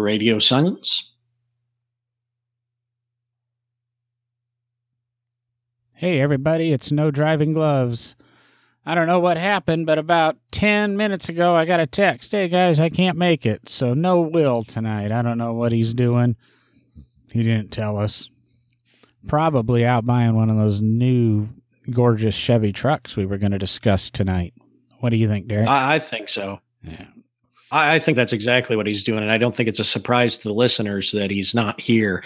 Radio silence. Hey, everybody, it's No Driving Gloves. I don't know what happened, but about 10 minutes ago, I got a text. Hey, guys, I can't make it, so no Will tonight. I don't know what he's doing. He didn't tell us. Probably out buying one of those new gorgeous Chevy trucks we were going to discuss tonight. What do you think, Derek? I, I think so. Yeah. I, I think that's exactly what he's doing, and I don't think it's a surprise to the listeners that he's not here.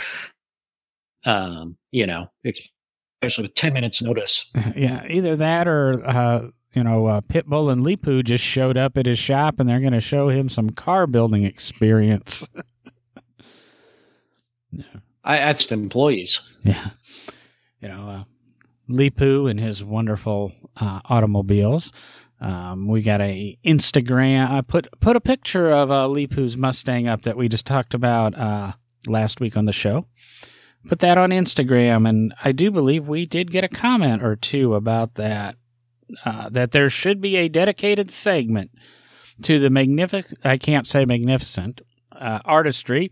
Um, you know, especially with ten minutes notice. Yeah, either that or uh, you know, uh, Pitbull and Leepu just showed up at his shop, and they're going to show him some car building experience. yeah. I, just employees. Yeah, you know, uh, Leepu and his wonderful uh, automobiles. Um, we got a Instagram. I put put a picture of uh, Leepu's Mustang up that we just talked about uh, last week on the show. Put that on Instagram, and I do believe we did get a comment or two about that. Uh, that there should be a dedicated segment to the magnificent. I can't say magnificent uh, artistry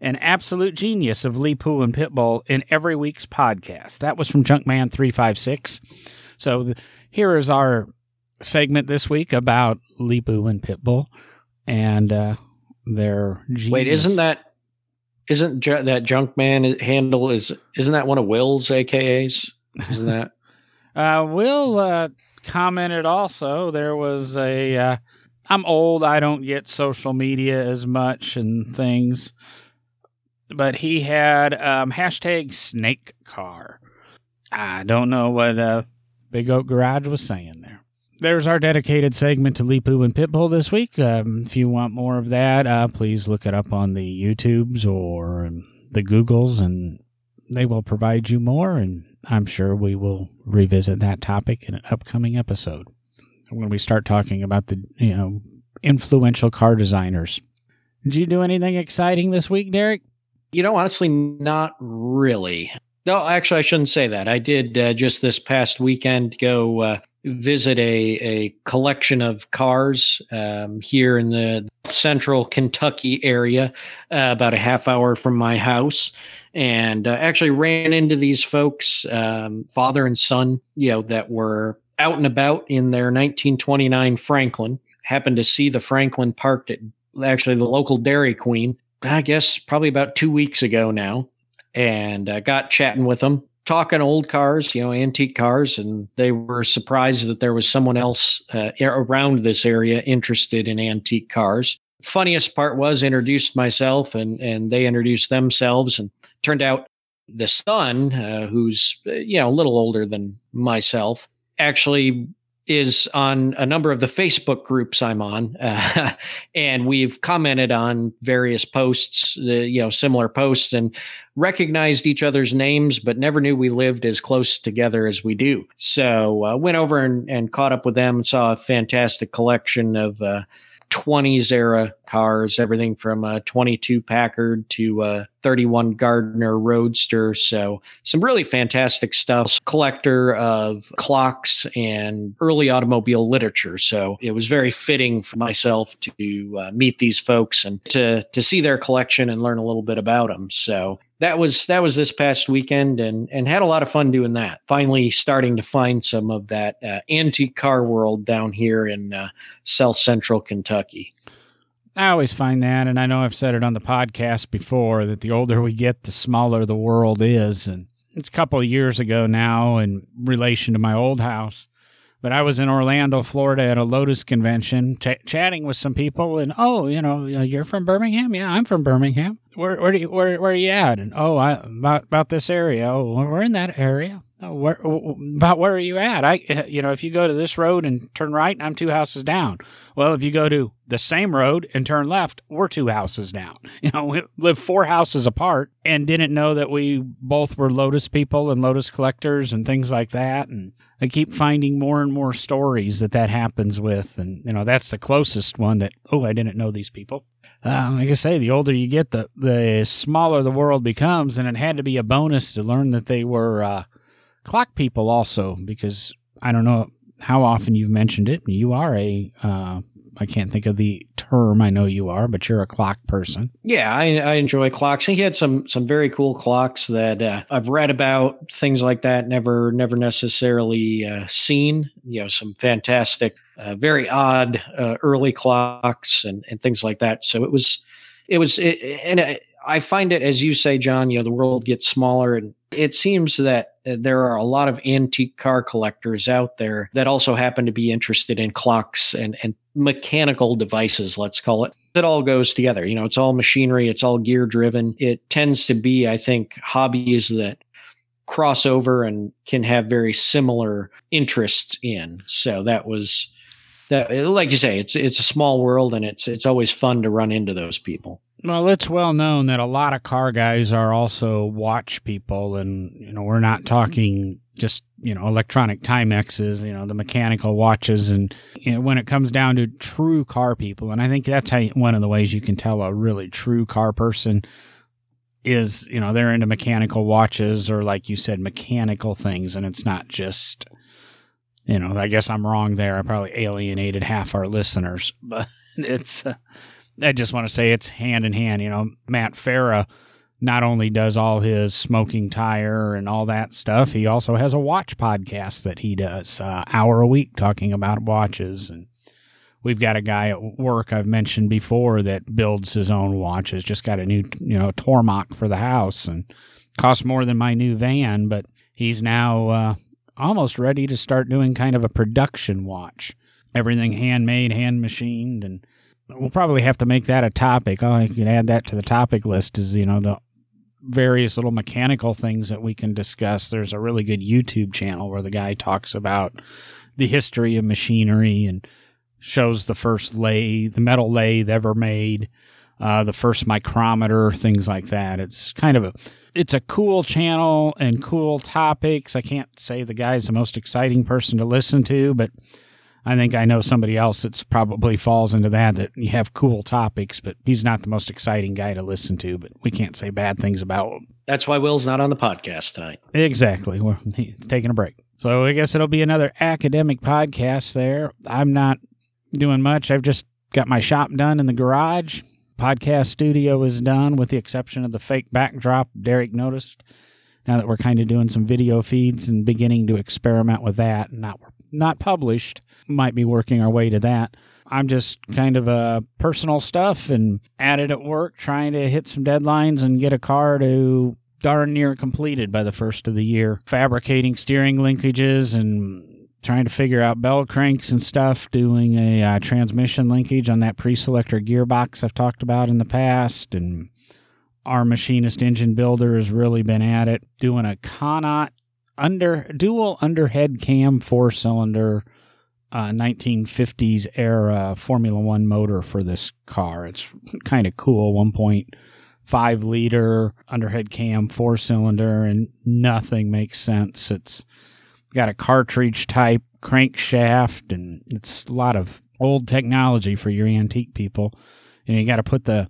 and absolute genius of Leepu and Pitbull in every week's podcast. That was from Junkman three five six. So the, here is our segment this week about Leepu and Pitbull and uh, their genius. Wait, isn't that isn't ju- that Junkman handle is isn't that one of Will's AKAs? Isn't that? uh, Will uh, commented also there was a. Uh, I'm old. I don't get social media as much and things, but he had um, hashtag snake car. I don't know what uh, Big Oak Garage was saying there there's our dedicated segment to Leepu and Pitbull this week. Um, if you want more of that, uh, please look it up on the YouTubes or the Googles, and they will provide you more. And I'm sure we will revisit that topic in an upcoming episode when we start talking about the you know influential car designers. Did you do anything exciting this week, Derek? You know, honestly, not really. No, actually, I shouldn't say that. I did uh, just this past weekend go uh, visit a, a collection of cars um, here in the central Kentucky area, uh, about a half hour from my house. And uh, actually ran into these folks, um, father and son, you know, that were out and about in their 1929 Franklin. Happened to see the Franklin parked at actually the local Dairy Queen, I guess probably about two weeks ago now. And uh, got chatting with them talking old cars, you know, antique cars, and they were surprised that there was someone else uh, around this area interested in antique cars. Funniest part was introduced myself, and and they introduced themselves, and turned out the son, uh, who's uh, you know a little older than myself, actually is on a number of the Facebook groups I'm on, uh, and we've commented on various posts, uh, you know, similar posts, and recognized each other's names, but never knew we lived as close together as we do. So uh, went over and, and caught up with them, and saw a fantastic collection of uh, 20s era cars, everything from a 22 Packard to a 31 Gardner Roadster. So, some really fantastic stuff. Collector of clocks and early automobile literature. So, it was very fitting for myself to uh, meet these folks and to, to see their collection and learn a little bit about them. So, that was that was this past weekend and and had a lot of fun doing that finally starting to find some of that uh, antique car world down here in uh, south central kentucky i always find that and i know i've said it on the podcast before that the older we get the smaller the world is and it's a couple of years ago now in relation to my old house but I was in Orlando, Florida at a Lotus convention, ch- chatting with some people, and oh, you know, uh, you're from Birmingham? Yeah, I'm from Birmingham. Where where do you, where where are you at? And oh, I about about this area. Oh, we're in that area. Oh, where about where are you at? I uh, you know, if you go to this road and turn right, I'm two houses down. Well, if you go to the same road and turn left, we're two houses down. You know, we live four houses apart and didn't know that we both were Lotus people and Lotus collectors and things like that. And I keep finding more and more stories that that happens with, and you know that's the closest one that oh I didn't know these people. Uh, like I say, the older you get, the the smaller the world becomes, and it had to be a bonus to learn that they were uh, clock people also, because I don't know how often you've mentioned it. You are a uh, I can't think of the term. I know you are, but you're a clock person. Yeah, I, I enjoy clocks. He had some some very cool clocks that uh, I've read about, things like that. Never never necessarily uh, seen. You know, some fantastic, uh, very odd uh, early clocks and and things like that. So it was it was it, and I find it as you say, John. You know, the world gets smaller, and it seems that uh, there are a lot of antique car collectors out there that also happen to be interested in clocks and and mechanical devices. Let's call it. It all goes together. You know, it's all machinery. It's all gear driven. It tends to be, I think, hobbies that cross over and can have very similar interests in. So that was that like you say it's it's a small world and it's it's always fun to run into those people well it's well known that a lot of car guys are also watch people and you know we're not talking just you know electronic timexes you know the mechanical watches and you know when it comes down to true car people and i think that's how you, one of the ways you can tell a really true car person is you know they're into mechanical watches or like you said mechanical things and it's not just you know, I guess I'm wrong there. I probably alienated half our listeners, but it's, uh, I just want to say it's hand in hand. You know, Matt Farah not only does all his smoking tire and all that stuff, he also has a watch podcast that he does, uh, hour a week talking about watches. And we've got a guy at work I've mentioned before that builds his own watches. Just got a new, you know, Tormach for the house and costs more than my new van, but he's now uh, almost ready to start doing kind of a production watch. Everything handmade, hand machined, and we'll probably have to make that a topic. Oh, I can add that to the topic list. Is you know the various little mechanical things that we can discuss. There's a really good YouTube channel where the guy talks about the history of machinery and shows the first lathe, the metal lathe ever made, uh, the first micrometer, things like that. It's kind of a it's a cool channel and cool topics. I can't say the guy's the most exciting person to listen to, but I think I know somebody else that's probably falls into that that you have cool topics, but he's not the most exciting guy to listen to, but we can't say bad things about him. That's why Will's not on the podcast tonight. Exactly. We're taking a break. So I guess it'll be another academic podcast there. I'm not doing much. I've just got my shop done in the garage podcast studio is done, with the exception of the fake backdrop Derek noticed. Now that we're kind of doing some video feeds and beginning to experiment with that, not not published, might be working our way to that. I'm just kind of uh, personal stuff and at it at work, trying to hit some deadlines and get a car to darn near completed by the first of the year. Fabricating steering linkages and trying to figure out bell cranks and stuff, doing a uh, transmission linkage on that pre-selector gearbox I've talked about in the past, and our machinist engine builder has really been at it, doing a Connaught under dual underhead cam four cylinder uh, 1950s era Formula One motor for this car. It's kind of cool, 1.5 liter underhead cam four cylinder, and nothing makes sense. It's got a cartridge type crankshaft, and it's a lot of old technology for your antique people. And you got to put the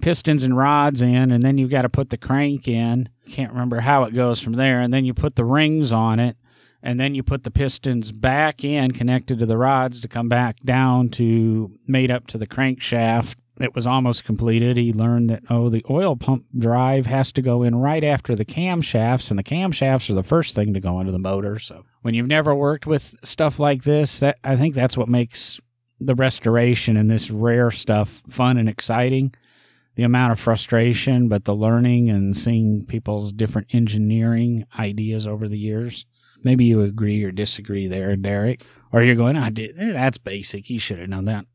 pistons and rods in, and then you've got to put the crank in. Can't remember how it goes from there. And then you put the rings on it, and then you put the pistons back in, connected to the rods to come back down to made up to the crankshaft it was almost completed, he learned that, oh, the oil pump drive has to go in right after the camshafts, and the camshafts are the first thing to go into the motor. So when you've never worked with stuff like this, that I think that's what makes the restoration and this rare stuff fun and exciting. The amount of frustration, but the learning and seeing people's different engineering ideas over the years. Maybe you agree or disagree there, Derek. Or you're going, I did. Eh, that's basic. You should have known that.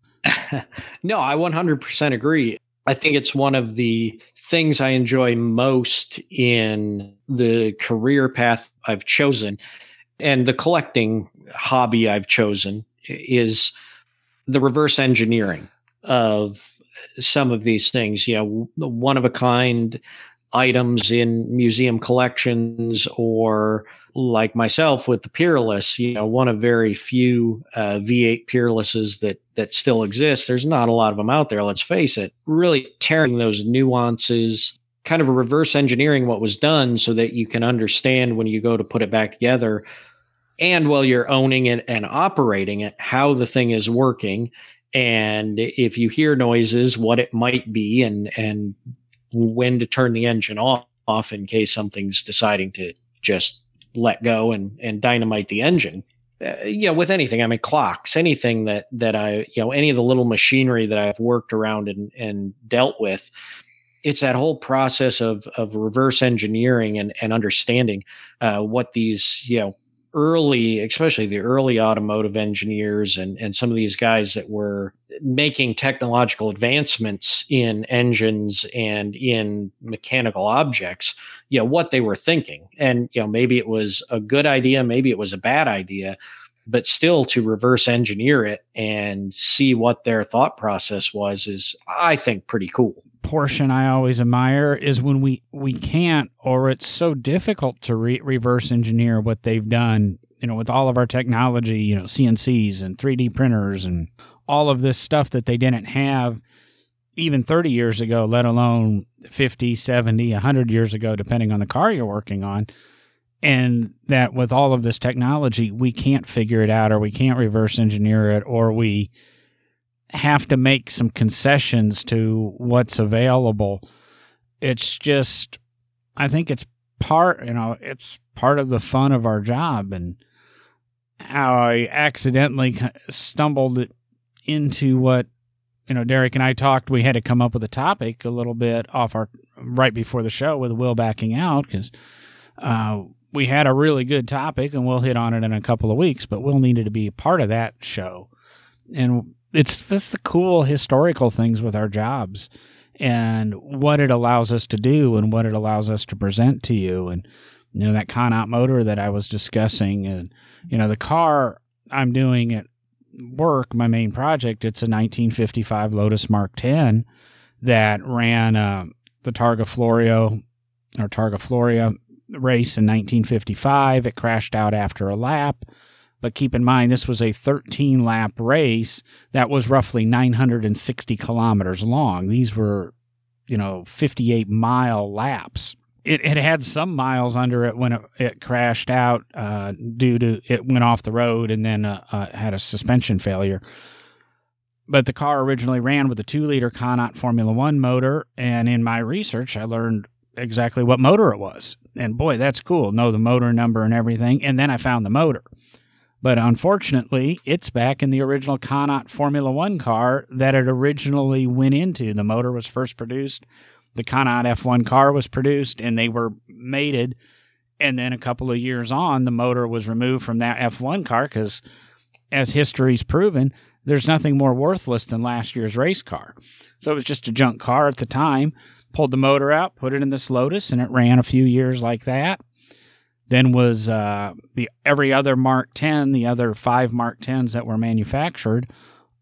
no, I 100% agree. I think it's one of the things I enjoy most in the career path I've chosen and the collecting hobby I've chosen is the reverse engineering of some of these things. You know, one of a kind items in museum collections or like myself with the Peerless, you know, one of very few uh, V8 Peerlesses that that still exists. There's not a lot of them out there. Let's face it. Really tearing those nuances, kind of reverse engineering what was done, so that you can understand when you go to put it back together, and while you're owning it and operating it, how the thing is working, and if you hear noises, what it might be, and and when to turn the engine off, off in case something's deciding to just let go and and dynamite the engine. Uh, you know, with anything, I mean, clocks, anything that that I, you know, any of the little machinery that I've worked around and and dealt with, it's that whole process of of reverse engineering and and understanding uh, what these you know early, especially the early automotive engineers and, and some of these guys that were making technological advancements in engines and in mechanical objects, you know, what they were thinking. And, you know, maybe it was a good idea, maybe it was a bad idea, but still to reverse engineer it and see what their thought process was is, I think, pretty cool portion I always admire is when we we can't or it's so difficult to re- reverse engineer what they've done. You know, with all of our technology, you know, CNCs and 3D printers and all of this stuff that they didn't have even 30 years ago, let alone 50, 70, 100 years ago, depending on the car you're working on. And that with all of this technology, we can't figure it out or we can't reverse engineer it or we have to make some concessions to what's available. It's just, I think it's part, you know, it's part of the fun of our job. And I accidentally stumbled into what, you know, Derek and I talked, we had to come up with a topic a little bit off our, right before the show with Will backing out because, uh, we had a really good topic and we'll hit on it in a couple of weeks, but Will needed to be a part of that show. And it's this the cool historical things with our jobs and what it allows us to do and what it allows us to present to you. And you know that Connaught motor that I was discussing and you know the car I'm doing at work my main project it's a 1955 Lotus Mark 10 that ran uh, the Targa Florio or Targa Floria race in 1955 it crashed out after a lap but keep in mind, this was a 13 lap race that was roughly 960 kilometers long. These were, you know, 58 mile laps. It, it had some miles under it when it, it crashed out uh, due to it went off the road and then uh, uh, had a suspension failure. But the car originally ran with a two liter Connaught Formula One motor. And in my research, I learned exactly what motor it was. And boy, that's cool. Know the motor number and everything. And then I found the motor. But unfortunately, it's back in the original Connaught Formula One car that it originally went into. The motor was first produced, the Connaught F1 car was produced, and they were mated. And then a couple of years on, the motor was removed from that F1 car because, as history's proven, there's nothing more worthless than last year's race car. So it was just a junk car at the time. Pulled the motor out, put it in this Lotus, and it ran a few years like that. Then was uh, the every other Mark 10, the other five Mark 10s that were manufactured,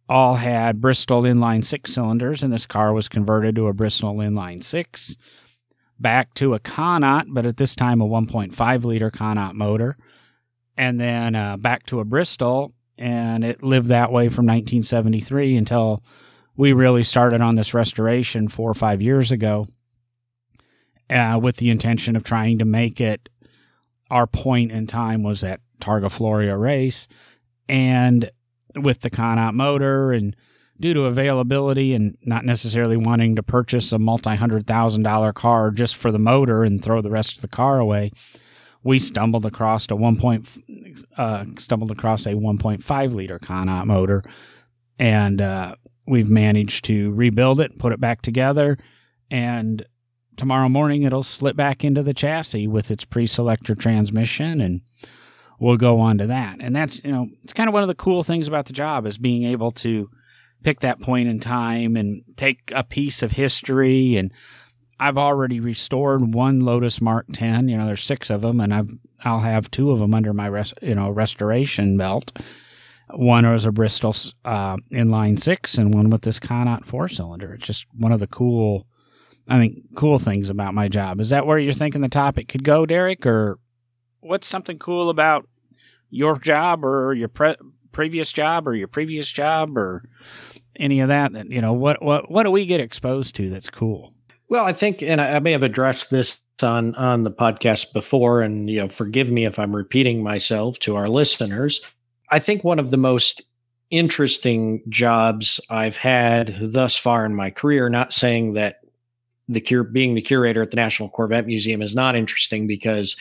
all had Bristol inline six cylinders, and this car was converted to a Bristol inline six. Back to a Connaught, but at this time a 1.5 liter Connaught motor, and then uh, back to a Bristol, and it lived that way from 1973 until we really started on this restoration four or five years ago, uh, with the intention of trying to make it our point in time was at Targa Florio race, and with the Connaught motor, and due to availability and not necessarily wanting to purchase a multi hundred thousand dollar car just for the motor and throw the rest of the car away, we stumbled across a one point uh, stumbled across a one point five liter Connaught motor, and uh, we've managed to rebuild it, put it back together, and tomorrow morning it'll slip back into the chassis with its pre-selector transmission and we'll go on to that. And that's you know it's kind of one of the cool things about the job is being able to pick that point in time and take a piece of history. And I've already restored one Lotus Mark 10 you know there's 6 of them and I've I'll have two of them under my rest, you know restoration belt. One was a Bristol uh, inline 6 and one with this Connaught 4 cylinder it's just one of the cool I mean, cool things about my job. Is that where you're thinking the topic could go, Derek? Or what's something cool about your job or your pre- previous job or your previous job or any of that? That you know, what what what do we get exposed to that's cool? Well, I think, and I may have addressed this on on the podcast before, and you know, forgive me if I'm repeating myself to our listeners. I think one of the most interesting jobs I've had thus far in my career. Not saying that the cure being the curator at the National Corvette Museum is not interesting because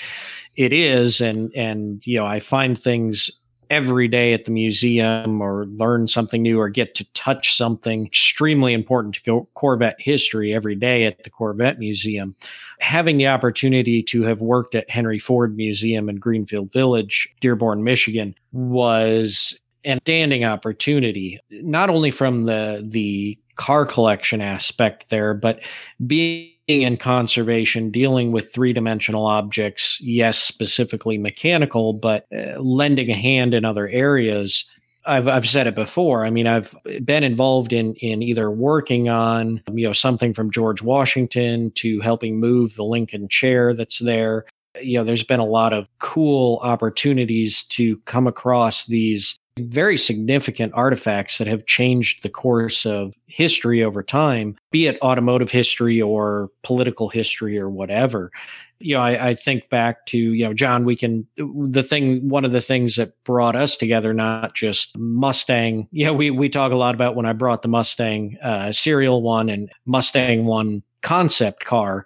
it is, and and you know I find things every day at the museum or learn something new or get to touch something extremely important to Corvette history every day at the Corvette Museum. Having the opportunity to have worked at Henry Ford Museum in Greenfield Village, Dearborn, Michigan was an standing opportunity, not only from the the car collection aspect there, but being in conservation, dealing with three dimensional objects, yes, specifically mechanical, but uh, lending a hand in other areas. I've I've said it before. I mean, I've been involved in in either working on you know something from George Washington to helping move the Lincoln chair that's there. You know, there's been a lot of cool opportunities to come across these very significant artifacts that have changed the course of history over time, be it automotive history or political history or whatever. You know, I, I, think back to, you know, John, we can, the thing, one of the things that brought us together, not just Mustang. Yeah, you know, we, we talk a lot about when I brought the Mustang uh, serial one and Mustang one concept car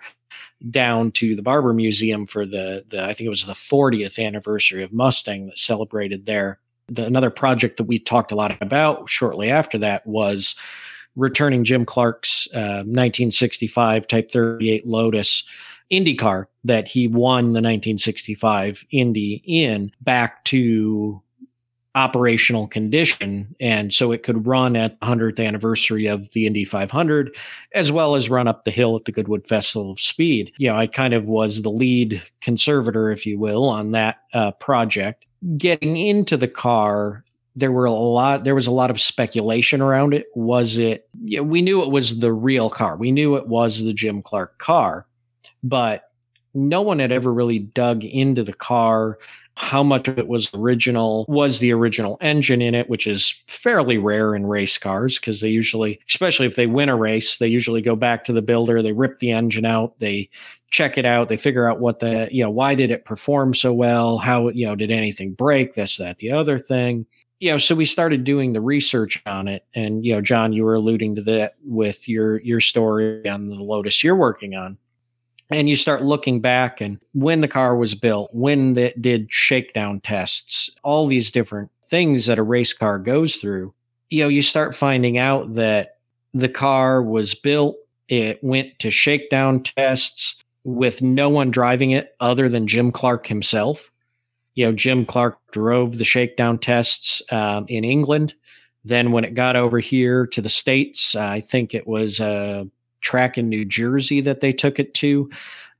down to the Barber Museum for the, the I think it was the 40th anniversary of Mustang that celebrated there the, another project that we talked a lot about shortly after that was returning Jim Clark's uh, 1965 Type 38 Lotus IndyCar that he won the 1965 Indy in back to operational condition and so it could run at the 100th anniversary of the Indy 500 as well as run up the hill at the Goodwood Festival of Speed. You know, I kind of was the lead conservator if you will on that uh, project getting into the car there were a lot there was a lot of speculation around it. Was it yeah, we knew it was the real car. We knew it was the jim clark car but no one had ever really dug into the car how much of it was original was the original engine in it which is fairly rare in race cars because they usually especially if they win a race they usually go back to the builder they rip the engine out they check it out. They figure out what the you know why did it perform so well? How you know did anything break? This that the other thing. You know so we started doing the research on it. And you know john you were alluding to that with your your story on the lotus you're working on. And you start looking back and when the car was built, when it did shakedown tests, all these different things that a race car goes through, you know, you start finding out that the car was built, it went to shakedown tests with no one driving it other than Jim Clark himself. You know, Jim Clark drove the shakedown tests um, in England. Then, when it got over here to the States, uh, I think it was uh, track in New Jersey that they took it to.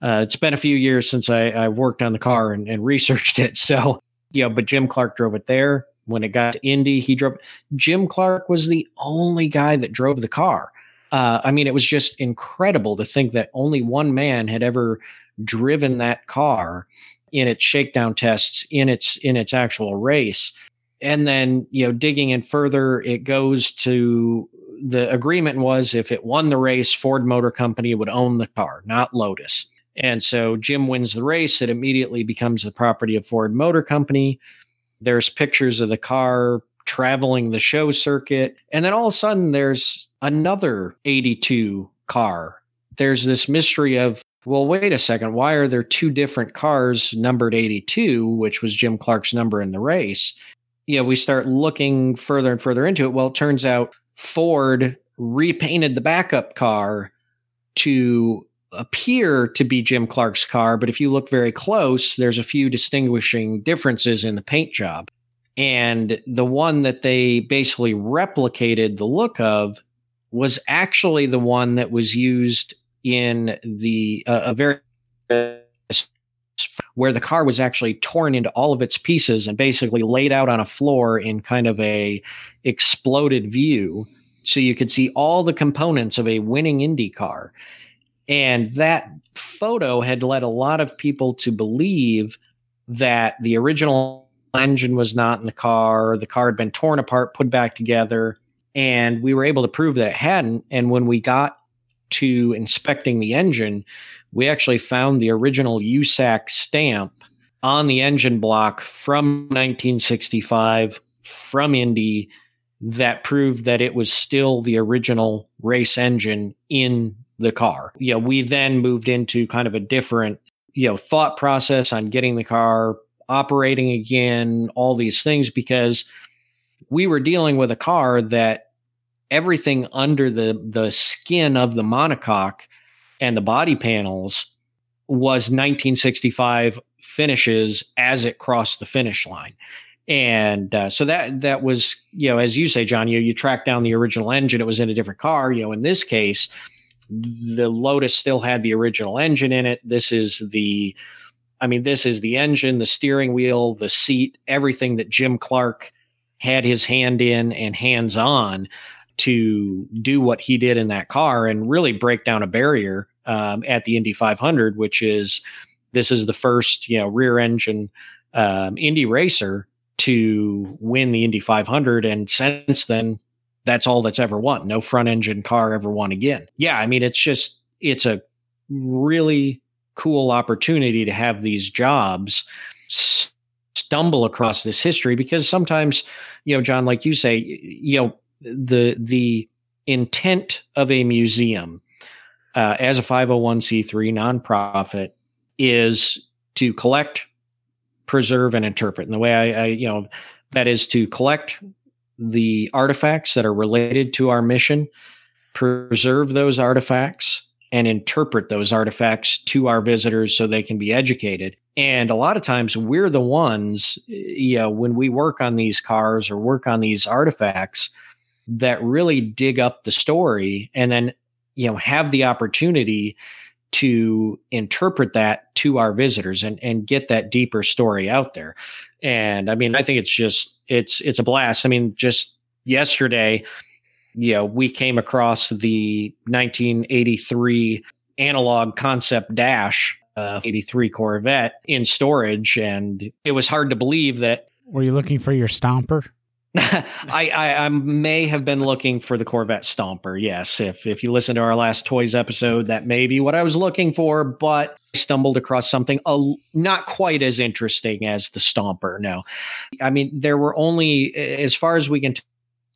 Uh, it's been a few years since I, I worked on the car and, and researched it. So, you know, but Jim Clark drove it there. When it got to Indy, he drove. Jim Clark was the only guy that drove the car. Uh, I mean, it was just incredible to think that only one man had ever driven that car in its shakedown tests in its in its actual race. And then, you know, digging in further, it goes to the agreement was if it won the race, Ford Motor Company would own the car, not Lotus. And so Jim wins the race. It immediately becomes the property of Ford Motor Company. There's pictures of the car traveling the show circuit. And then all of a sudden, there's another 82 car. There's this mystery of, well, wait a second. Why are there two different cars numbered 82, which was Jim Clark's number in the race? Yeah, we start looking further and further into it. Well, it turns out Ford repainted the backup car to appear to be Jim Clark's car, but if you look very close, there's a few distinguishing differences in the paint job. And the one that they basically replicated the look of was actually the one that was used in the uh, a very where the car was actually torn into all of its pieces and basically laid out on a floor in kind of a exploded view. So you could see all the components of a winning Indy car. And that photo had led a lot of people to believe that the original engine was not in the car the car had been torn apart put back together and we were able to prove that it hadn't and when we got to inspecting the engine we actually found the original USAC stamp on the engine block from 1965 from Indy that proved that it was still the original race engine in the car. You know, we then moved into kind of a different, you know, thought process on getting the car operating again, all these things because we were dealing with a car that everything under the the skin of the monocoque and the body panels was 1965 finishes as it crossed the finish line. And uh, so that that was you know as you say john you you track down the original engine it was in a different car you know in this case the lotus still had the original engine in it. This is the i mean this is the engine the steering wheel the seat everything that jim clark had his hand in and hands on to do what he did in that car and really break down a barrier um, at the indy 500 which is this is the first you know rear engine um, indy racer to win the Indy 500. And since then, that's all that's ever won. No front engine car ever won again. Yeah, I mean, it's just, it's a really cool opportunity to have these jobs stumble across this history because sometimes, you know, John, like you say, you know, the, the intent of a museum uh, as a 501c3 nonprofit is to collect preserve and interpret. And the way I, I, you know, that is to collect the artifacts that are related to our mission, preserve those artifacts, and interpret those artifacts to our visitors so they can be educated. And a lot of times we're the ones, you know, when we work on these cars or work on these artifacts that really dig up the story and then, you know, have the opportunity to interpret that to our visitors and and get that deeper story out there. And I mean, I think it's just it's it's a blast. I mean, just yesterday, you know, we came across the 1983 analog concept dash uh, 83 Corvette in storage, and it was hard to believe that. Were you looking for your stomper? I, I, I may have been looking for the Corvette Stomper. Yes, if if you listen to our last toys episode, that may be what I was looking for. But I stumbled across something uh, not quite as interesting as the Stomper. No, I mean there were only, as far as we can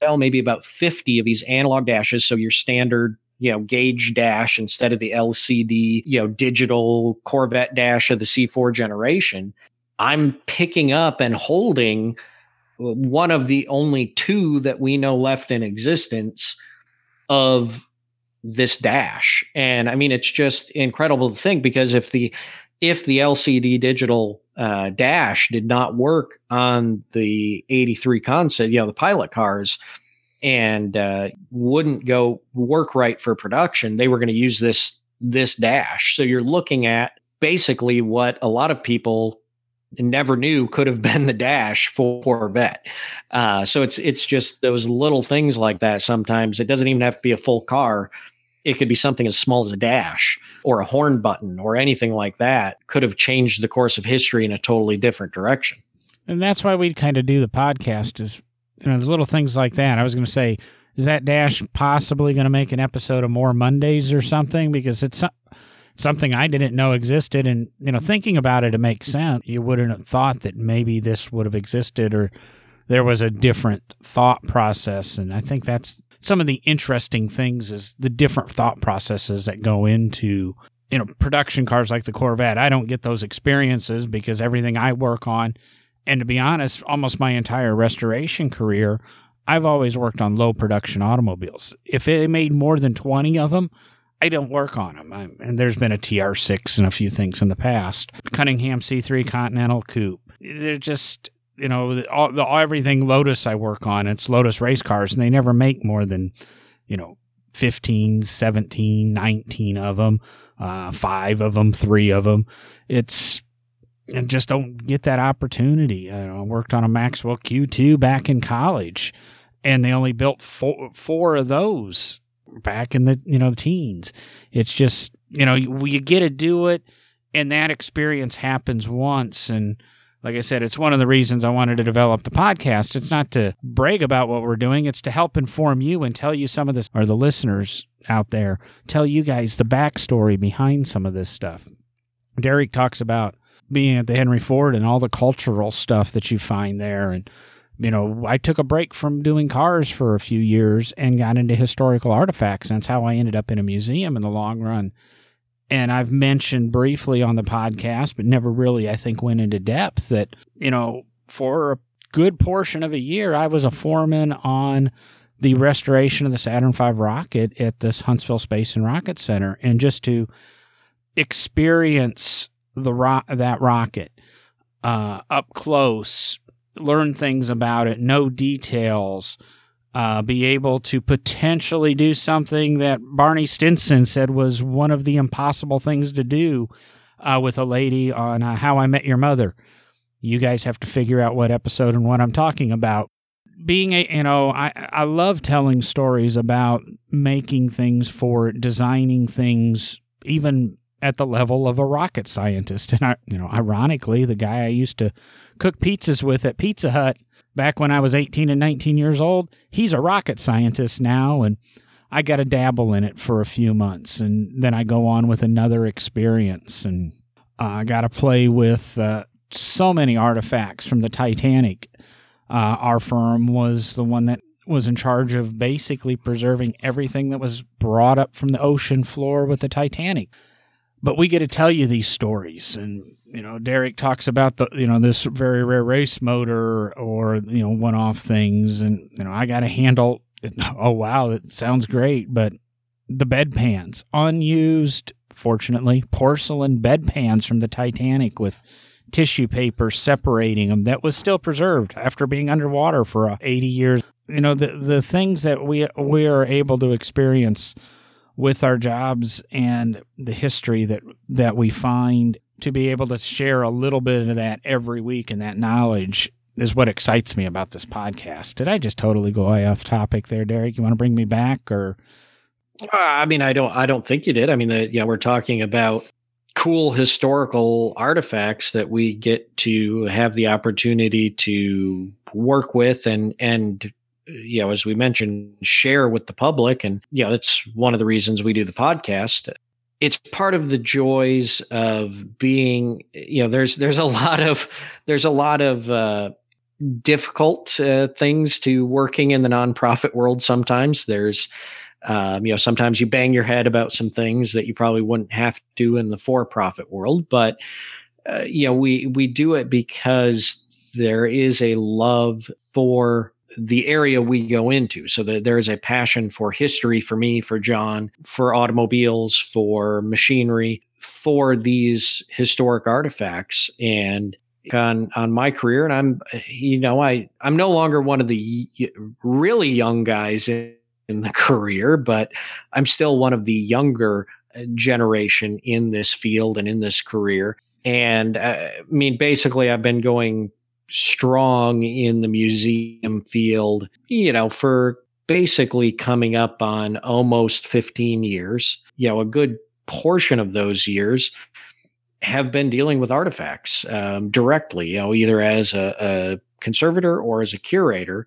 tell, maybe about fifty of these analog dashes. So your standard you know gauge dash instead of the LCD you know digital Corvette dash of the C4 generation. I'm picking up and holding one of the only two that we know left in existence of this dash and i mean it's just incredible to think because if the if the lcd digital uh, dash did not work on the 83 concept you know the pilot cars and uh, wouldn't go work right for production they were going to use this this dash so you're looking at basically what a lot of people never knew could have been the dash for Corvette. Uh, so it's it's just those little things like that. Sometimes it doesn't even have to be a full car. It could be something as small as a dash or a horn button or anything like that. Could have changed the course of history in a totally different direction. And that's why we kind of do the podcast. Is you know, there's little things like that. I was going to say, is that dash possibly going to make an episode of more Mondays or something? Because it's something I didn't know existed. And, you know, thinking about it, it makes sense. You wouldn't have thought that maybe this would have existed or there was a different thought process. And I think that's some of the interesting things is the different thought processes that go into, you know, production cars like the Corvette. I don't get those experiences because everything I work on, and to be honest, almost my entire restoration career, I've always worked on low production automobiles. If it made more than 20 of them, I don't work on them. I, and there's been a TR6 and a few things in the past. Cunningham C3 Continental Coupe. They're just, you know, all, the, everything Lotus I work on, it's Lotus race cars, and they never make more than, you know, 15, 17, 19 of them, uh, five of them, three of them. It's, and just don't get that opportunity. I worked on a Maxwell Q2 back in college, and they only built four, four of those back in the you know teens. It's just you know you, you get to do it, and that experience happens once. And like I said, it's one of the reasons I wanted to develop the podcast. It's not to brag about what we're doing; it's to help inform you and tell you some of this, or the listeners out there, tell you guys the backstory behind some of this stuff. Derek talks about being at the Henry Ford and all the cultural stuff that you find there, and you know, I took a break from doing cars for a few years and got into historical artifacts. That's how I ended up in a museum in the long run. And I've mentioned briefly on the podcast, but never really, I think, went into depth that, you know, for a good portion of a year, I was a foreman on the restoration of the Saturn V rocket at this Huntsville Space and Rocket Center. And just to experience the ro- that rocket uh, up close, learn things about it, know details, uh, be able to potentially do something that Barney Stinson said was one of the impossible things to do uh, with a lady on uh, How I Met Your Mother. You guys have to figure out what episode and what I'm talking about. Being a, you know, I, I love telling stories about making things for designing things, even at the level of a rocket scientist. And I, you know, ironically, the guy I used to cook pizzas with at Pizza Hut back when I was 18 and 19 years old, he's a rocket scientist now. And I got to dabble in it for a few months. And then I go on with another experience. And uh, I got to play with uh, so many artifacts from the Titanic. Uh, our firm was the one that was in charge of basically preserving everything that was brought up from the ocean floor with the Titanic. But we get to tell you these stories, and you know, Derek talks about the, you know, this very rare race motor or, you know, one off things. And, you know, I got to handle, oh, wow, it sounds great. But the bedpans, unused, fortunately, porcelain bedpans from the Titanic with tissue paper separating them that was still preserved after being underwater for uh, 80 years. You know, the, the things that we, we are able to experience with our jobs and the history that, that we find to be able to share a little bit of that every week and that knowledge is what excites me about this podcast. Did I just totally go off topic there, Derek? You want to bring me back or? Uh, I mean, I don't. I don't think you did. I mean, the, yeah, we're talking about cool historical artifacts that we get to have the opportunity to work with and and you know as we mentioned share with the public and you know that's one of the reasons we do the podcast it's part of the joys of being you know there's there's a lot of there's a lot of uh, difficult uh, things to working in the nonprofit world sometimes. There's um, you know sometimes you bang your head about some things that you probably wouldn't have to in the for-profit world but uh, you know we we do it because there is a love for the area we go into. So that there is a passion for history for me, for John, for automobiles, for machinery, for these historic artifacts. And on on my career, and I'm you know I I'm no longer one of the really young guys in, in the career, but I'm still one of the younger uh, generation in this field and in this career. And uh, I mean, basically, I've been going strong in the museum field, you know, for basically coming up on almost 15 years. You know, a good portion of those years have been dealing with artifacts um, directly, you know, either as a, a, conservator or as a curator.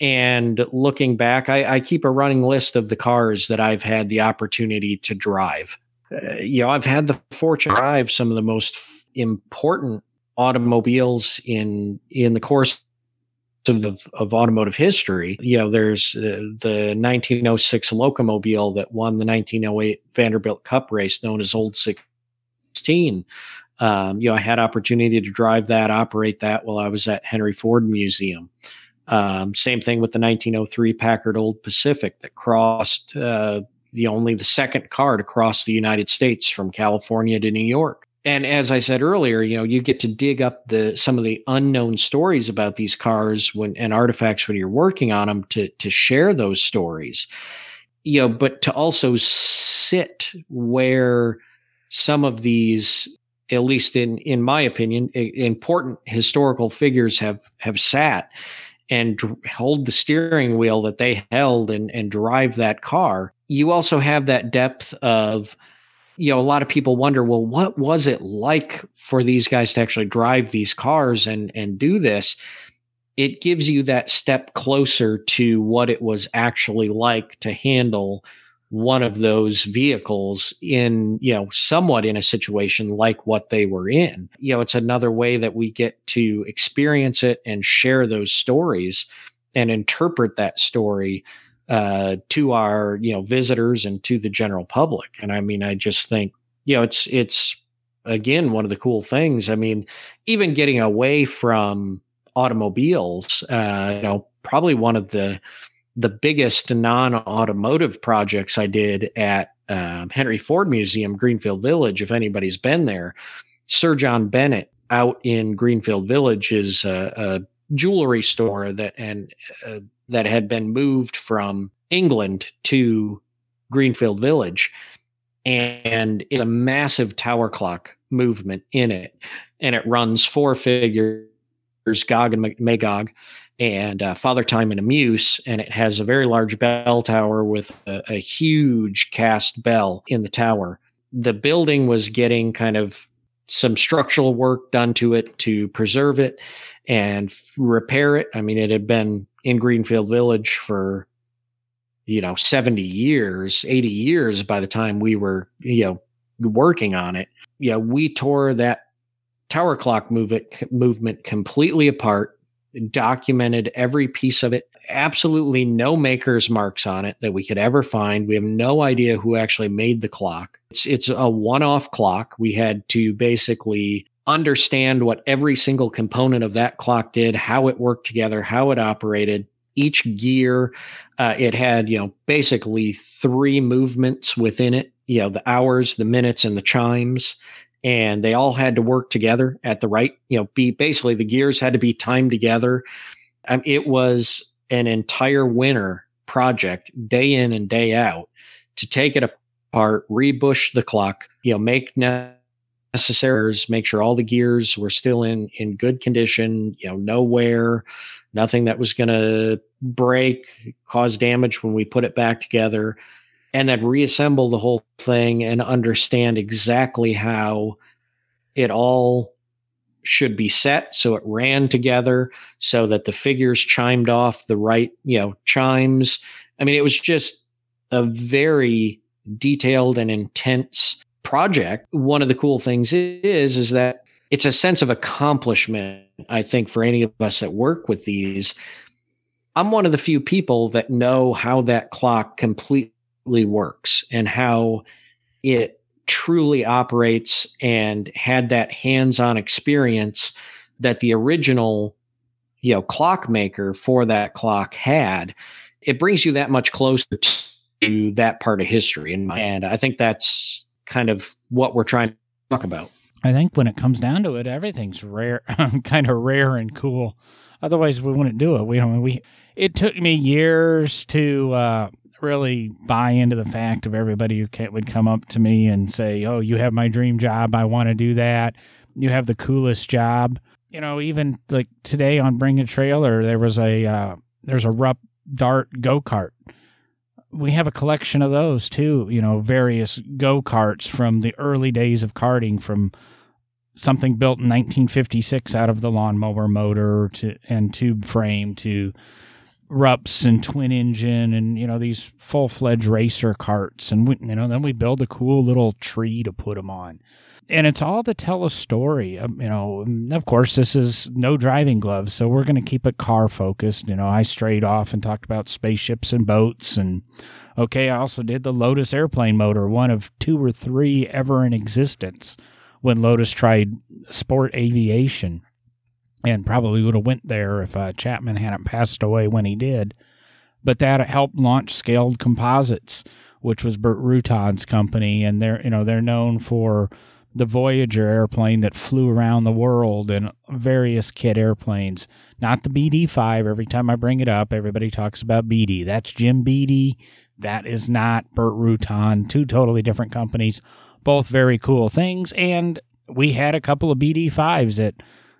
And looking back, I, I, keep a running list of the cars that I've had the opportunity to drive. Uh, you know, I've had the fortune to drive some of the most important automobiles in in the course of the, of automotive history. You know, there's uh, the 1906 Locomobile that won the 1908 Vanderbilt Cup race, known as Old 16. Um, you know, I had opportunity to drive that, operate that while I was at Henry Ford Museum. Um, same thing with the 1903 Packard Old Pacific that crossed uh, the only the second car to cross the United States from California to New York and as I said earlier, you know, you get to dig up the some of the unknown stories about these cars when and artifacts when you're working on them to to share those stories. You know, but to also sit where some of these at least in in my opinion important historical figures have have sat and hold the steering wheel that they held and and drive that car you also have that depth of you know, a lot of people wonder, well, what was it like for these guys to actually drive these cars and and do this? It gives you that step closer to what it was actually like to handle one of those vehicles in, you know, somewhat in a situation like what they were in. You know, it's another way that we get to experience it and share those stories and interpret that story uh, to our, you know, visitors and to the general public. And I mean, I just think, you know, it's, it's, again, one of the cool things. I mean, even getting away from automobiles, uh, you know, probably one of the, the biggest non-automotive projects I did at um, Henry Ford Museum, Greenfield Village. If anybody's been there, Sir John Bennett out in Greenfield Village is a, a jewelry store that and uh, that had been moved from England to Greenfield Village, and it's a massive tower clock movement in it, and it runs four figures, Gog and Magog, and uh, Father Time and Amuse, and it has a very large bell tower with a, a huge cast bell in the tower. The building was getting kind of some structural work done to it to preserve it and repair it. I mean, it had been in Greenfield Village for you know 70 years 80 years by the time we were you know working on it yeah we tore that tower clock movement movement completely apart documented every piece of it. Absolutely no maker's marks on it that we could ever find. We have no idea who actually made the clock. It's it's a one-off clock. We had to basically understand what every single component of that clock did, how it worked together, how it operated. Each gear, uh, it had you know basically three movements within it. You know the hours, the minutes, and the chimes and they all had to work together at the right, you know, be basically the gears had to be timed together. Um, it was an entire winter project, day in and day out, to take it apart, rebush the clock, you know, make necessary, make sure all the gears were still in in good condition, you know, no wear, nothing that was going to break, cause damage when we put it back together and then reassemble the whole thing and understand exactly how it all should be set so it ran together so that the figures chimed off the right you know chimes. I mean it was just a very detailed and intense project one of the cool things is is that it's a sense of accomplishment i think for any of us that work with these. I'm one of the few people that know how that clock completely works and how it truly operates and had that hands-on experience that the original you know clockmaker for that clock had. It brings you that much closer to that part of history and, and i think that's kind of what we're trying to talk about i think when it comes down to it everything's rare kind of rare and cool otherwise we wouldn't do it we don't we it took me years to uh really buy into the fact of everybody who would come up to me and say, "Oh, you have my dream job. I want to do that. You have the coolest job." You know, even like today on Bring a Trailer, there was a uh, there's a Rupp Dart go kart. We have a collection of those too. You know, various go karts from the early days of karting, from something built in 1956 out of the lawnmower motor to and tube frame to Rups and twin engine and you know these full fledged racer carts and we, you know then we build a cool little tree to put them on and it's all to tell a story um, you know of course this is no driving gloves so we're going to keep it car focused you know I strayed off and talked about spaceships and boats and okay I also did the Lotus airplane motor one of two or three ever in existence when Lotus tried sport aviation and probably would have went there if uh, Chapman hadn't passed away when he did. But that helped launch Scaled Composites, which was Burt Rutan's company, and they're you know they're known for the Voyager airplane that flew around the world and various kit airplanes. Not the BD 5. Every time I bring it up, everybody talks about BD. That's Jim Bede. That is not Burt Rutan. Two totally different companies. Both very cool things. And we had a couple of BD 5s that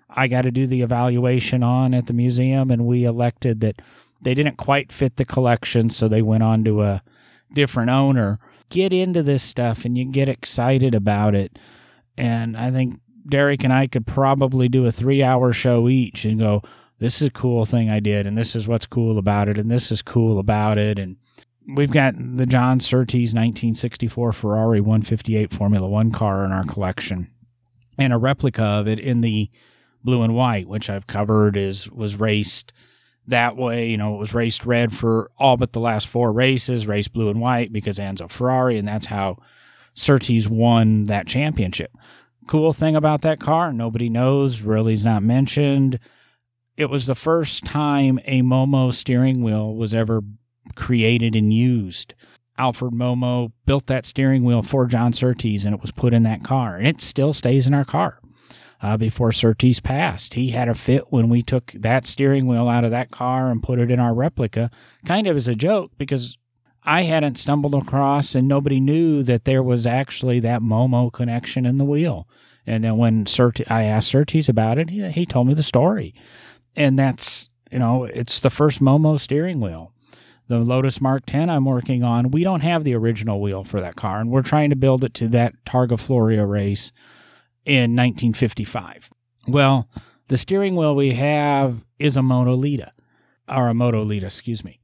I got to do the evaluation on at the museum, and we elected that they didn't quite fit the collection, so they went on to a different owner. Get into this stuff and you get excited about it. And I think Derek and I could probably do a three hour show each and go, this is a cool thing I did, and this is what's cool about it, and this is cool about it. And we've got the John Surtees 1964 Ferrari 158 Formula One car in our collection, and a replica of it in the blue and white, which I've covered is was raced that way. You know, it was raced red for all but the last four races, raced blue and white because Enzo Ferrari, and that's how Surtees won that championship. Cool thing about that car, nobody knows, really is not mentioned. It was the first time a Momo steering wheel was ever created and used. Alfred Momo built that steering wheel for John Surtees and it was put in that car. And it still stays in our car uh, before Surtees passed. He had a fit when we took that steering wheel out of that car and put it in our replica, kind of as a joke because I hadn't stumbled across and nobody knew that there was actually that Momo connection in the wheel. And then when Surtees, I asked Surtees about it, he, he told me the story. And that's, you know, it's the first Momo steering wheel the Lotus Mark 10 I'm working on, we don't have the original wheel for that car, and we're trying to build it to that Targa Florio race in 1955. Well, the steering wheel we have is a Monolita, or a Motolita, excuse me.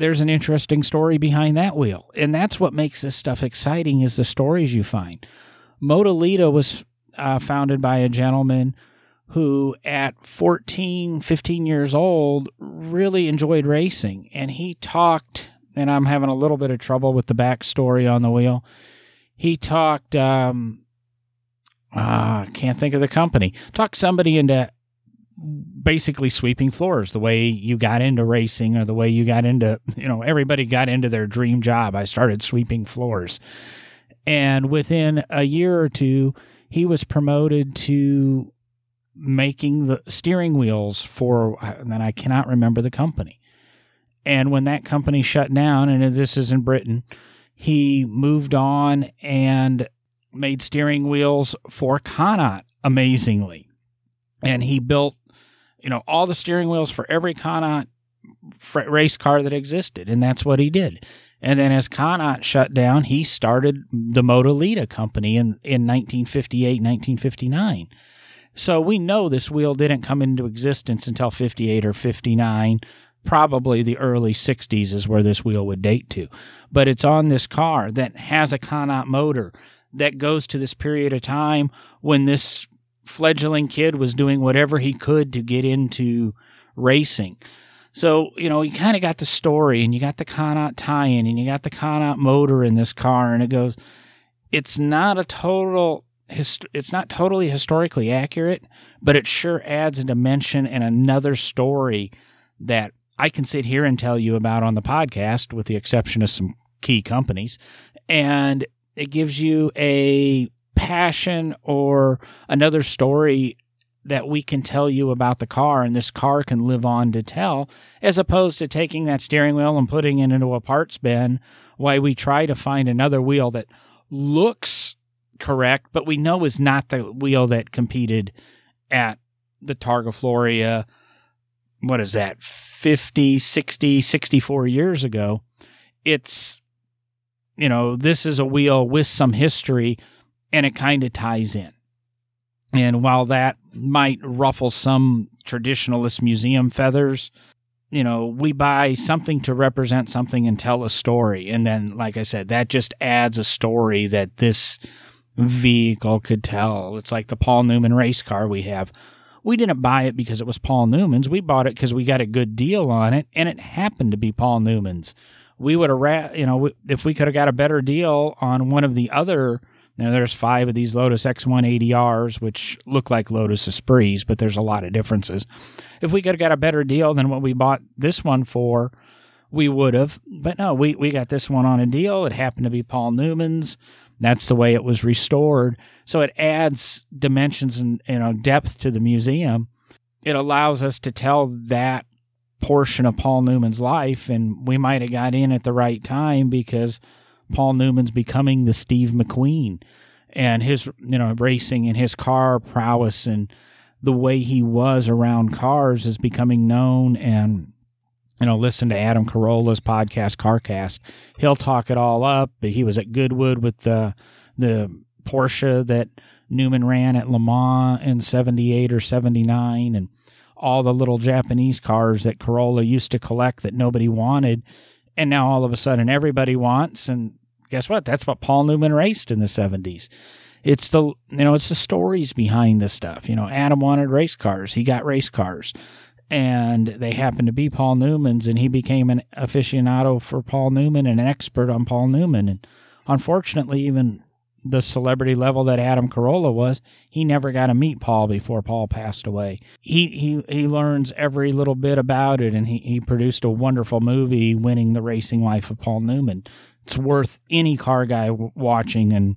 There's an interesting story behind that wheel, and that's what makes this stuff exciting is the stories you find. Motolita was uh, founded by a gentleman who at 14, 15 years old really enjoyed racing. And he talked, and I'm having a little bit of trouble with the backstory on the wheel. He talked, um, uh, can't think of the company, talked somebody into basically sweeping floors the way you got into racing or the way you got into, you know, everybody got into their dream job. I started sweeping floors. And within a year or two, he was promoted to making the steering wheels for, and I cannot remember the company. And when that company shut down, and this is in Britain, he moved on and made steering wheels for Connaught amazingly. And he built, you know, all the steering wheels for every Connaught race car that existed. And that's what he did. And then as Connaught shut down, he started the Motolita company in, in 1958, 1959. So we know this wheel didn't come into existence until 58 or 59. Probably the early 60s is where this wheel would date to. But it's on this car that has a Connaught motor that goes to this period of time when this fledgling kid was doing whatever he could to get into racing. So, you know, you kind of got the story and you got the Connaught tie in and you got the Connaught motor in this car, and it goes, it's not a total hist- it's not totally historically accurate, but it sure adds a dimension and another story that I can sit here and tell you about on the podcast, with the exception of some key companies. And it gives you a passion or another story that we can tell you about the car and this car can live on to tell, as opposed to taking that steering wheel and putting it into a parts bin while we try to find another wheel that looks correct, but we know is not the wheel that competed at the Targa Florio. What is that? 50, 60, 64 years ago. It's, you know, this is a wheel with some history and it kind of ties in. And while that might ruffle some traditionalist museum feathers, you know, we buy something to represent something and tell a story. And then, like I said, that just adds a story that this vehicle could tell. It's like the Paul Newman race car we have. We didn't buy it because it was Paul Newman's. We bought it because we got a good deal on it, and it happened to be Paul Newman's. We would have, you know, if we could have got a better deal on one of the other. Now, there's five of these Lotus X180Rs, which look like Lotus Esprits, but there's a lot of differences. If we could have got a better deal than what we bought this one for, we would have. But no, we, we got this one on a deal. It happened to be Paul Newman's. That's the way it was restored. So it adds dimensions and you know depth to the museum. It allows us to tell that portion of Paul Newman's life, and we might have got in at the right time because Paul Newman's becoming the Steve McQueen, and his you know racing and his car prowess and the way he was around cars is becoming known and you know, listen to Adam Carolla's podcast, CarCast. He'll talk it all up. He was at Goodwood with the the Porsche that Newman ran at Le Mans in '78 or '79, and all the little Japanese cars that Carolla used to collect that nobody wanted. And now all of a sudden everybody wants, and guess what? That's what Paul Newman raced in the 70s. It's the you know it's the stories behind this stuff. You know, Adam wanted race cars, he got race cars, and they happened to be Paul Newman's, and he became an aficionado for Paul Newman and an expert on Paul Newman. And unfortunately, even the celebrity level that Adam Carolla was, he never got to meet Paul before Paul passed away. He he he learns every little bit about it, and he he produced a wonderful movie, winning the racing life of Paul Newman. It's worth any car guy watching and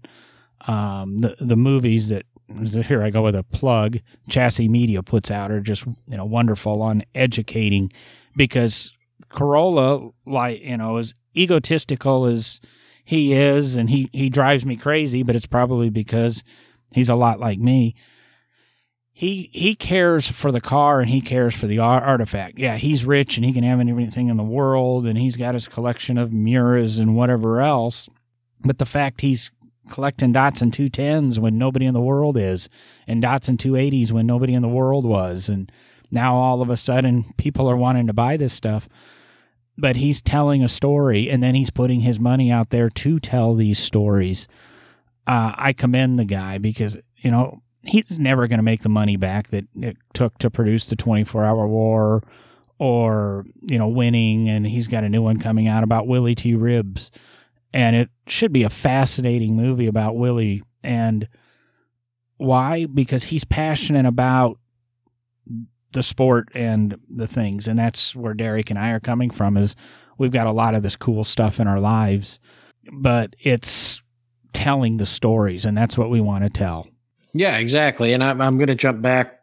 um, the the movies that here I go with a plug Chassy Media puts out are just you know wonderful on educating because Carolla like you know as egotistical as he is and he he drives me crazy but it's probably because he's a lot like me he he cares for the car and he cares for the artifact. Yeah, he's rich and he can have anything in the world and he's got his collection of Miuras and whatever else. But the fact he's collecting dots Datsun 210s when nobody in the world is, and dots Datsun 280s when nobody in the world was. And now all of a sudden people are wanting to buy this stuff. But he's telling a story and then he's putting his money out there to tell these stories. Uh, I commend the guy because, you know, he's never going to make the money back that it took to produce the 24 hour war or, you know, winning. And he's got a new one coming out about Willy T. Ribbs. and it should be a fascinating movie about Willy. and why because he's passionate about the sport and the things and that's where Derek and I are coming from is we've got a lot of this cool stuff in our lives but it's telling the stories and that's what we want to tell yeah exactly and i'm, I'm going to jump back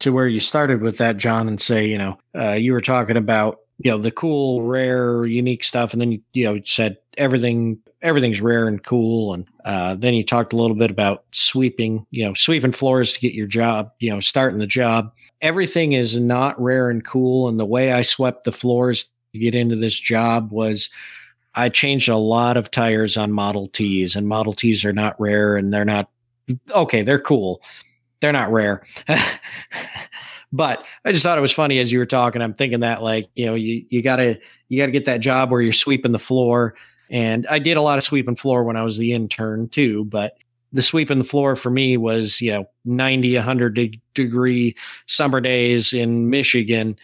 to where you started with that john and say you know uh, you were talking about you know the cool rare unique stuff and then you, you know said everything everything's rare and cool and uh, then you talked a little bit about sweeping you know sweeping floors to get your job you know starting the job. Everything is not rare and cool and the way i swept the floors to get into this job was i changed a lot of tires on model t's and model t's are not rare and they're not okay they're cool they're not rare But I just thought it was funny as you were talking. I'm thinking that like you know you you gotta you gotta get that job where you're sweeping the floor. And I did a lot of sweeping floor when I was the intern too. But the sweeping the floor for me was you know 90 100 de- degree summer days in Michigan,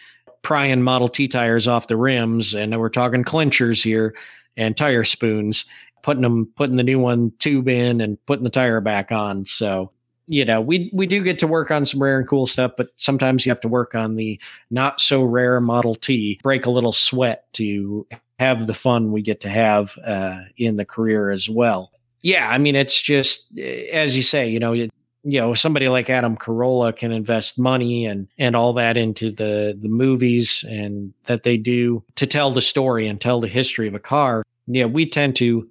prying Model T tires off the rims, and we're talking clinchers here and tire spoons putting them putting the new one tube in and putting the tire back on so you know, we we do get to work on some rare and cool stuff, but sometimes you have to work on the not so rare Model T, break a little sweat to have the fun we get to have uh, in the career as well. Yeah, I mean, it's just eh, as you say, you know, you, you know, somebody like Adam Carolla can invest money and and all that into the the movies and that they do to tell the story and tell the history of a car. Yeah, we tend to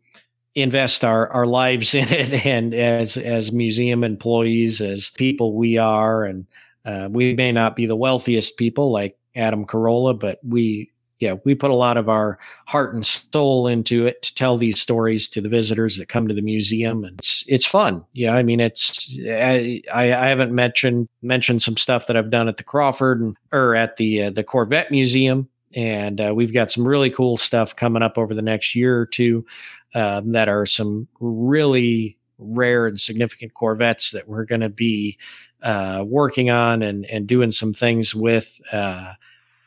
invest our, our lives in it and as as museum employees as people we are. And uh, we may not be the wealthiest people like adam carolla but we yeah we put a lot of our heart and soul into it to tell these stories to the visitors that come to the museum. And it's it's fun. Yeah i mean it's i i haven't mentioned mentioned some stuff that i've done at the crawford and or at the uh, the corvette museum. And uh, we've got some really cool stuff coming up over the next year or two um, that are some really rare and significant Corvettes that we're going to be uh, working on and and doing some things with. Uh,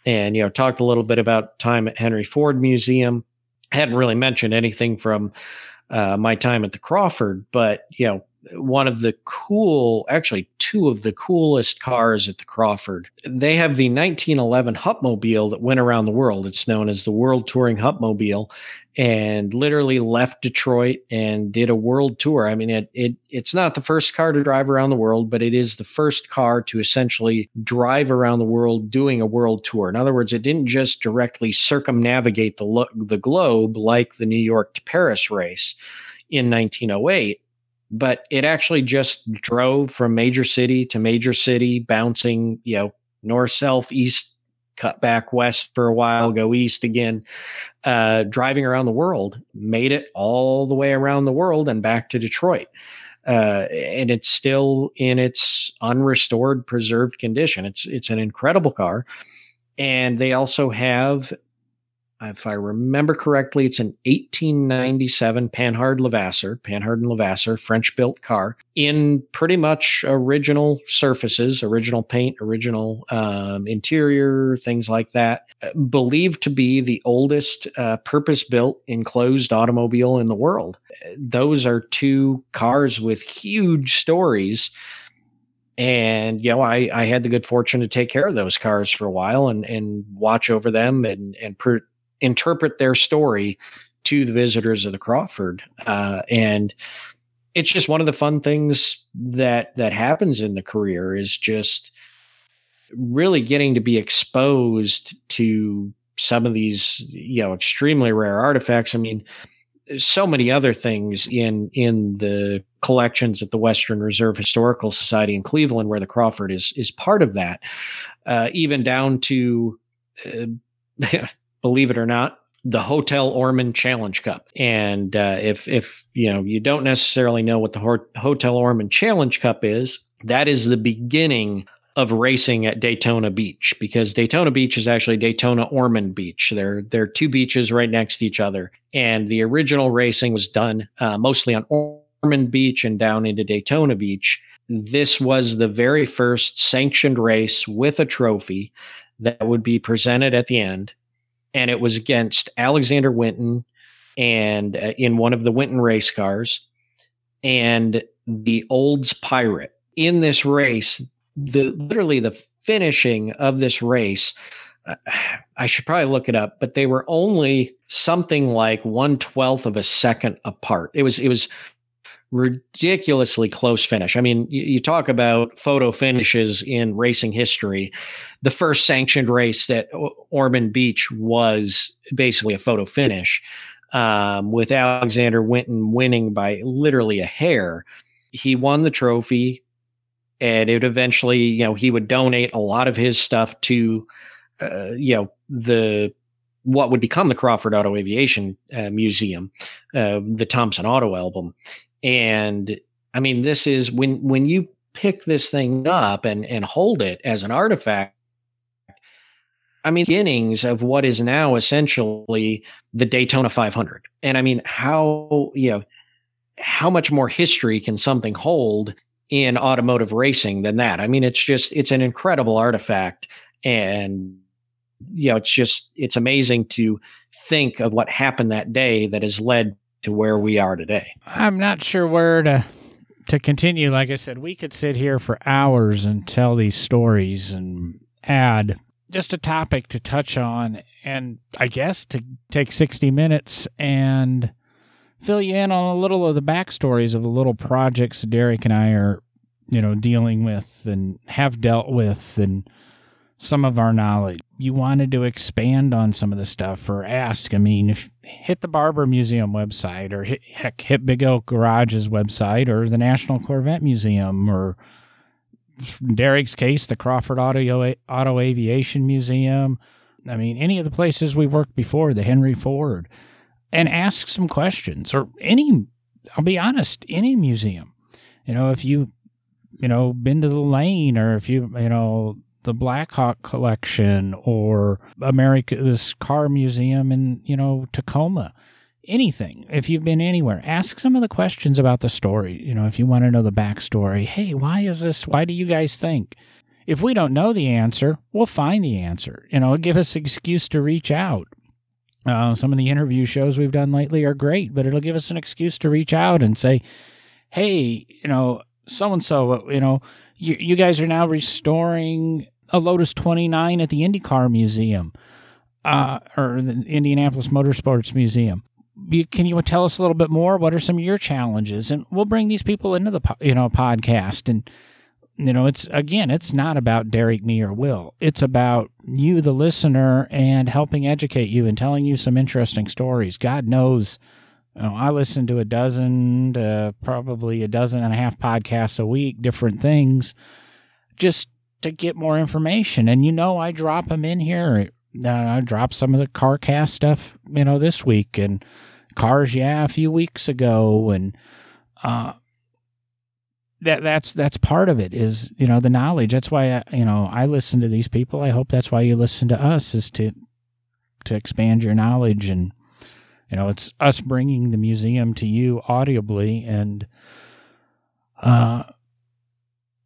and you know, talked a little bit about time at Henry Ford Museum. I hadn't really mentioned anything from uh, my time at the Crawford, but you know, one of the cool, actually two of the coolest cars at the Crawford. They have the 1911 Hupmobile that went around the world. It's known as the World Touring Hupmobile, and literally left Detroit and did a world tour. I mean, it, it it's not the first car to drive around the world, but it is the first car to essentially drive around the world doing a world tour. In other words, it didn't just directly circumnavigate the lo- the globe like the New York to Paris race in 1908 but it actually just drove from major city to major city, bouncing, you know, north, south, east, cut back west for a while, go east again, uh, driving around the world, made it all the way around the world and back to Detroit. Uh, and it's still in its unrestored, preserved condition. It's it's an incredible car, and they also have if I remember correctly, it's an 1897 Panhard Levasseur, Panhard and Levasseur, French built car in pretty much original surfaces, original paint, original um, interior, things like that. Uh, believed to be the oldest uh, purpose built enclosed automobile in the world. Those are two cars with huge stories and you know I, I had the good fortune to take care of those cars for a while and and watch over them and and per, interpret their story to the visitors of the Crawford. Uh, and it's just one of the fun things that that happens in the career is just really getting to be exposed to some of these you know extremely rare artifacts. I mean, so many other things in in the collections at the Western Reserve Historical Society in Cleveland, where the Crawford is is part of that, uh, even down to uh, believe it or not, the Hotel Ormond Challenge Cup. And uh, if if you know you don't necessarily know what the Ho- Hotel Ormond Challenge Cup is, that is the beginning of racing at Daytona Beach because Daytona Beach is actually Daytona Ormond Beach. They're they're two beaches right next to each other, and the original racing was done uh, mostly on Ormond Beach and down into Daytona Beach. This was the very first sanctioned race with a trophy that would be presented at the end and it was against Alexander Winton and uh, in one of the Winton race cars and the Olds Pirate. In this race, the literally the finishing of this race, uh, I should probably look it up, but they were only something like one twelfth of a second apart. It was it was ridiculously close finish. I mean, you, you, talk about photo finishes in racing history. The first sanctioned race at Ormond Beach was basically a photo finish, um, with Alexander Winton winning by literally a hair. He won the trophy, and it eventually, you know, he would donate a lot of his stuff to, uh, you know, the what would become the Crawford Auto Aviation uh, Museum, uh, the Thompson Auto Album, and I mean, this is when when you pick this thing up and and hold it as an artifact. I mean, beginnings of what is now essentially the Daytona 500. And I mean, how you know how much more history can something hold in automotive racing than that? I mean, it's just it's an incredible artifact, and you know, it's just it's amazing to think of what happened that day that has led to where we are today. I'm not sure where to to continue. Like I said, we could sit here for hours and tell these stories and add just a topic to touch on, and I guess to take 60 minutes and fill you in on a little of the backstories of the little projects Derek and I are, you know, dealing with and have dealt with and some of our knowledge. You wanted to expand on some of the stuff or ask. I mean, if hit the Barber Museum website or hit, heck, hit Big Elk Garage's website or the National Corvette Museum or Derek's case, the Crawford Auto, Auto Aviation Museum. I mean, any of the places we worked before, the Henry Ford, and ask some questions or any, I'll be honest, any museum. You know, if you, you know, been to the lane or if you, you know, the Blackhawk collection or America's Car Museum in, you know, Tacoma. Anything. If you've been anywhere, ask some of the questions about the story. You know, if you want to know the backstory. Hey, why is this? Why do you guys think? If we don't know the answer, we'll find the answer. You know, give us excuse to reach out. Uh, some of the interview shows we've done lately are great, but it'll give us an excuse to reach out and say, hey, you know, so and so, you know, you, you guys are now restoring a Lotus 29 at the IndyCar Museum uh, or the Indianapolis Motorsports Museum. Can you tell us a little bit more? What are some of your challenges? And we'll bring these people into the you know podcast. And you know, it's again, it's not about Derek, me, or Will. It's about you, the listener, and helping educate you and telling you some interesting stories. God knows, you know, I listen to a dozen, to probably a dozen and a half podcasts a week, different things, just to get more information. And you know, I drop them in here. Uh, I dropped some of the CarCast stuff, you know, this week and Cars Yeah a few weeks ago, and uh, that that's that's part of it is you know the knowledge. That's why I, you know I listen to these people. I hope that's why you listen to us is to to expand your knowledge and you know it's us bringing the museum to you audibly and uh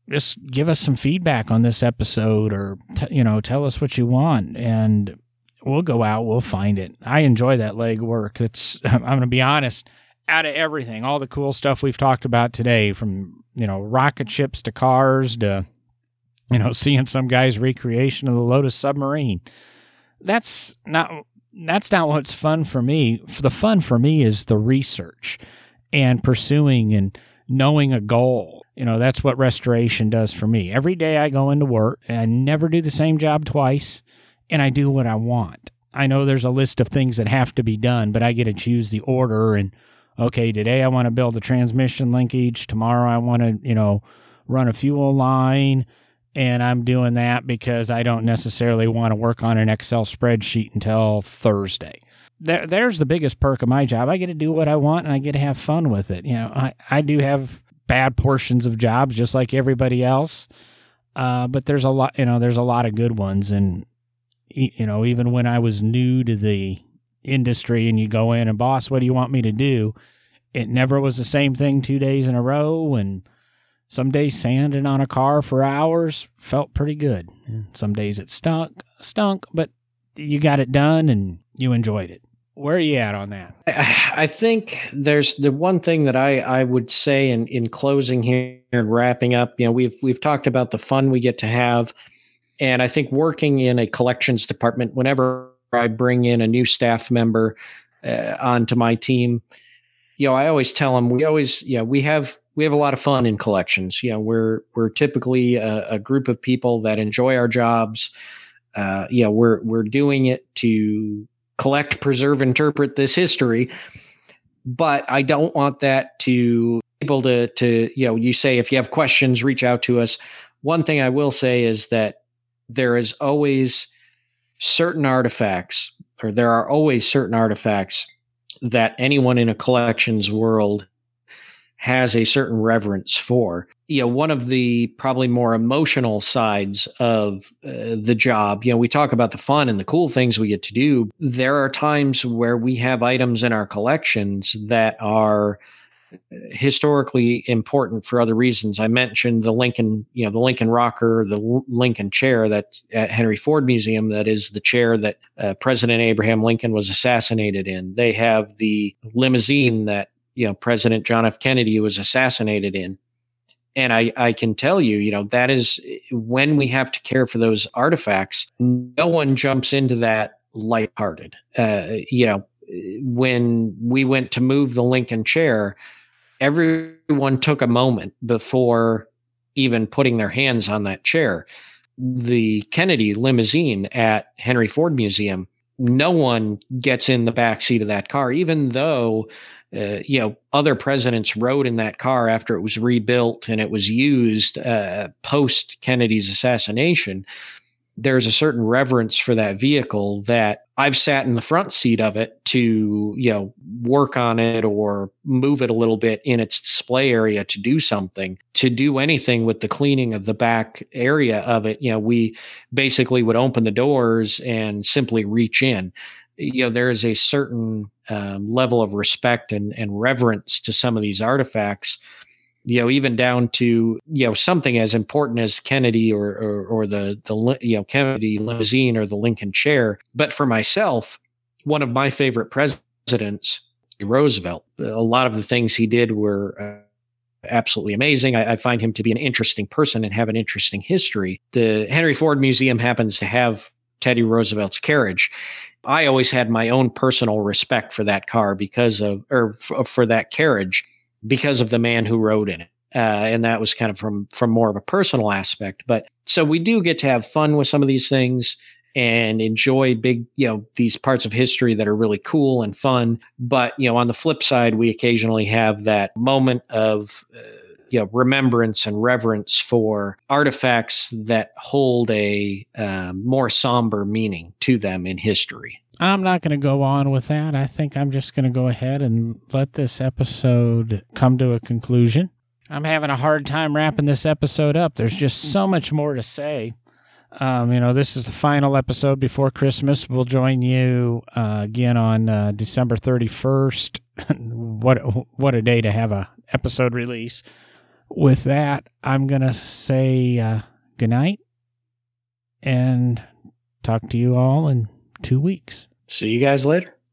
just give us some feedback on this episode or t- you know tell us what you want and we'll go out we'll find it. I enjoy that leg work it's i'm going to be honest out of everything all the cool stuff we've talked about today from you know rocket ships to cars to you know seeing some guy's recreation of the lotus submarine. That's not that's not what's fun for me. The fun for me is the research and pursuing and knowing a goal you know, that's what restoration does for me. Every day I go into work and I never do the same job twice and I do what I want. I know there's a list of things that have to be done, but I get to choose the order and okay, today I want to build a transmission linkage, tomorrow I want to, you know, run a fuel line and I'm doing that because I don't necessarily want to work on an Excel spreadsheet until Thursday. There, there's the biggest perk of my job. I get to do what I want and I get to have fun with it. You know, I, I do have bad portions of jobs just like everybody else. Uh, but there's a lot, you know, there's a lot of good ones. And, you know, even when I was new to the industry and you go in and boss, what do you want me to do? It never was the same thing two days in a row. And some days sanding on a car for hours felt pretty good. Some days it stunk, stunk, but you got it done and you enjoyed it where are you at on that? I think there's the one thing that I, I would say in, in closing here and wrapping up. You know, we've we've talked about the fun we get to have, and I think working in a collections department, whenever I bring in a new staff member uh, onto my team, you know, I always tell them we always, yeah, we have we have a lot of fun in collections. You know, we're we're typically a, a group of people that enjoy our jobs. Uh, we're we're doing it to collect, preserve, interpret this history. But I don't want that to able to to you know you say if you have questions reach out to us one thing i will say is that there is always certain artifacts or there are always certain artifacts that anyone in a collections world has a certain reverence for. You know, one of the probably more emotional sides of uh, the job, you know, we talk about the fun and the cool things we get to do. There are times where we have items in our collections that are uh, historically important for other reasons. I mentioned the Lincoln, you know, the Lincoln rocker, the Lincoln chair that's at Henry Ford Museum. That is the chair that uh, President Abraham Lincoln was assassinated in. They have the limousine that you know President John F. Kennedy was assassinated in. And I, I can tell you, you know, that is when we have to care for those artifacts, no one jumps into that lighthearted. Uh, you know, when we went to move the Lincoln chair, everyone took a moment before even putting their hands on that chair. The Kennedy limousine at Henry Ford Museum, no one gets in the back seat of that car, even though uh, you know, other presidents rode in that car after it was rebuilt and it was used uh, post Kennedy's assassination. There's a certain reverence for that vehicle that I've sat in the front seat of it to, you know, work on it or move it a little bit in its display area to do something, to do anything with the cleaning of the back area of it. You know, we basically would open the doors and simply reach in you know there is a certain um, level of respect and, and reverence to some of these artifacts you know even down to you know something as important as kennedy or or, or the the you know kennedy limousine or the lincoln chair but for myself one of my favorite presidents roosevelt a lot of the things he did were uh, absolutely amazing. I, I, find him to be an interesting person and have an interesting history. The Henry Ford Museum happens to have Teddy Roosevelt's carriage. I always had my own personal respect for that car because of, or f- for that carriage because of the man who rode in it. Uh, and that was kind of from from more of a personal aspect. But so we do get to have fun with some of these things and enjoy big, you know, these parts of history that are really cool and fun. But you know, on the flip side, we occasionally have that moment of uh, you know, remembrance and reverence for artifacts that hold a um, more somber meaning to them in history. I'm not going to go on with that. I think I'm just going to go ahead and let this episode come to a conclusion. I'm having a hard time wrapping this episode up. There's just so much more to say. Um, you know, this is the final episode before Christmas. We'll join you uh, again on uh, December 31st. what what a day to have a episode release. With that, I'm gonna say uh, good night and talk to you all in two weeks. See you guys later.